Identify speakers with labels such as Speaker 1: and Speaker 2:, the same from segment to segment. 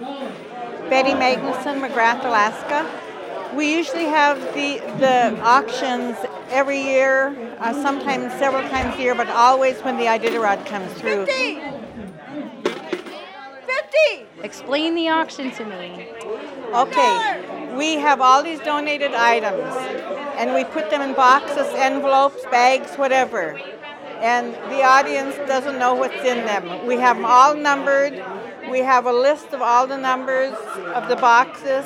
Speaker 1: Betty Magnuson, McGrath, Alaska. We usually have the the auctions every year, uh, sometimes several times a year, but always when the Iditarod comes through.
Speaker 2: 50! 50!
Speaker 3: Explain the auction to me.
Speaker 1: Okay, we have all these donated items, and we put them in boxes, envelopes, bags, whatever. And the audience doesn't know what's in them. We have them all numbered. We have a list of all the numbers of the boxes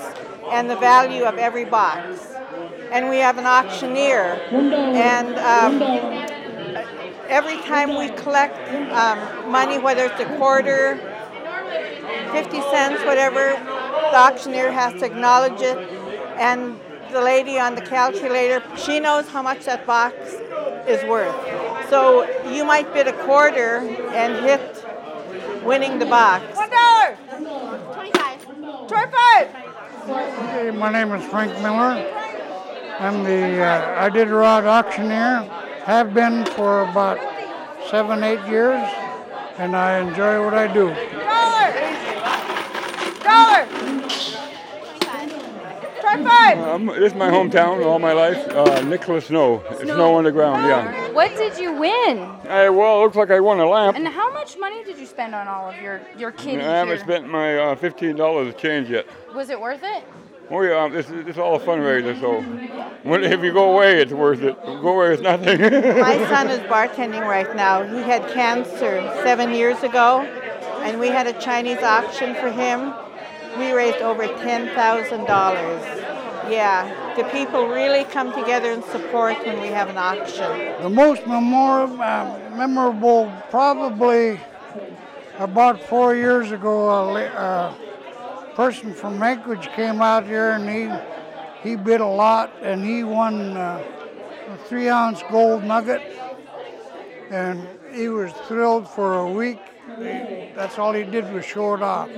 Speaker 1: and the value of every box. And we have an auctioneer. And um, every time we collect um, money, whether it's a quarter, 50 cents, whatever, the auctioneer has to acknowledge it. And the lady on the calculator, she knows how much that box is worth. So you might bid a quarter and hit winning the box.
Speaker 2: One dollar!
Speaker 3: 25.
Speaker 2: 25!
Speaker 4: Okay, my name is Frank Miller. I'm the uh, Rod auctioneer. Have been for about seven, eight years, and I enjoy what I do.
Speaker 2: Dollar! Dollar! 25!
Speaker 5: Um, this is my hometown all my life. Uh, Nicholas Snow. Snow on the ground, yeah.
Speaker 3: What did you win?
Speaker 5: Hey, well, it looks like I won a lamp.
Speaker 3: And how much money did you spend on all of your your kitty
Speaker 5: I haven't
Speaker 3: here?
Speaker 5: spent my uh, $15 change yet.
Speaker 3: Was it worth it?
Speaker 5: Oh yeah, this is this all a fundraiser, so when, if you go away, it's worth it. Go away, it's nothing.
Speaker 1: My son is bartending right now. He had cancer seven years ago, and we had a Chinese auction for him. We raised over $10,000. Yeah, the people really come together and support when we have an auction.
Speaker 4: The most memorable, uh, memorable, probably about four years ago, a uh, person from Anchorage came out here and he he bid a lot and he won uh, a three ounce gold nugget and he was thrilled for a week. That's all he did was show it off.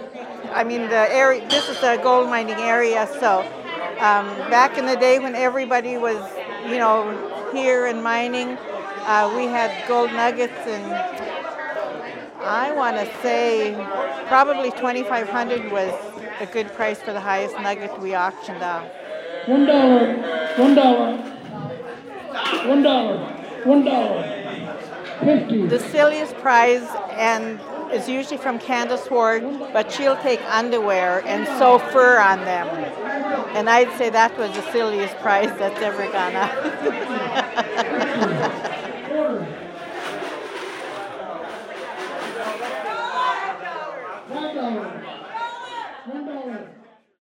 Speaker 1: I mean, the area. This is a gold mining area, so um, back in the day when everybody was, you know, here and mining, uh, we had gold nuggets, and I want to say probably 2,500 was a good price for the highest nugget we auctioned off.
Speaker 6: One dollar, one dollar, one dollar, one dollar, fifty.
Speaker 1: The silliest prize and is usually from Candace Ward, but she'll take underwear and sew fur on them. And I'd say that was the silliest prize that's ever gone up.